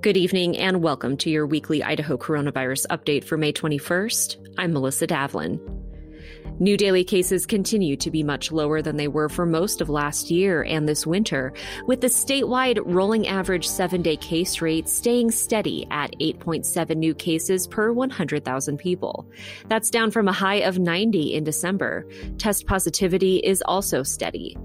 Good evening and welcome to your weekly Idaho coronavirus update for May 21st. I'm Melissa Davlin. New daily cases continue to be much lower than they were for most of last year and this winter, with the statewide rolling average seven day case rate staying steady at 8.7 new cases per 100,000 people. That's down from a high of 90 in December. Test positivity is also steady.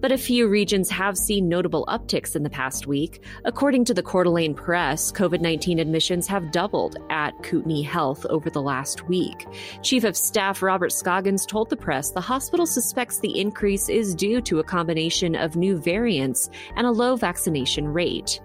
But a few regions have seen notable upticks in the past week. According to the Coeur d'Alene Press, COVID 19 admissions have doubled at Kootenai Health over the last week. Chief of Staff Robert Scoggins told the press the hospital suspects the increase is due to a combination of new variants and a low vaccination rate.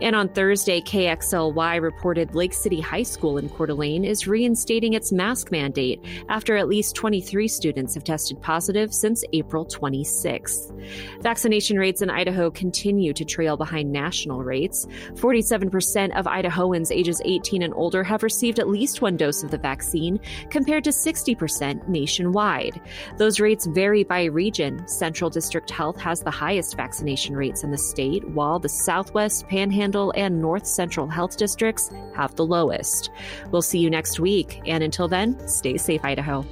And on Thursday, KXLY reported Lake City High School in Coeur d'Alene is reinstating its mask mandate after at least 23 students have tested positive since April 26th. Vaccination rates in Idaho continue to trail behind national rates. 47% of Idahoans ages 18 and older have received at least one dose of the vaccine, compared to 60% nationwide. Those rates vary by region. Central District Health has the highest vaccination rates in the state, while the Southwest, Panhandle, and North Central Health Districts have the lowest. We'll see you next week, and until then, stay safe, Idaho.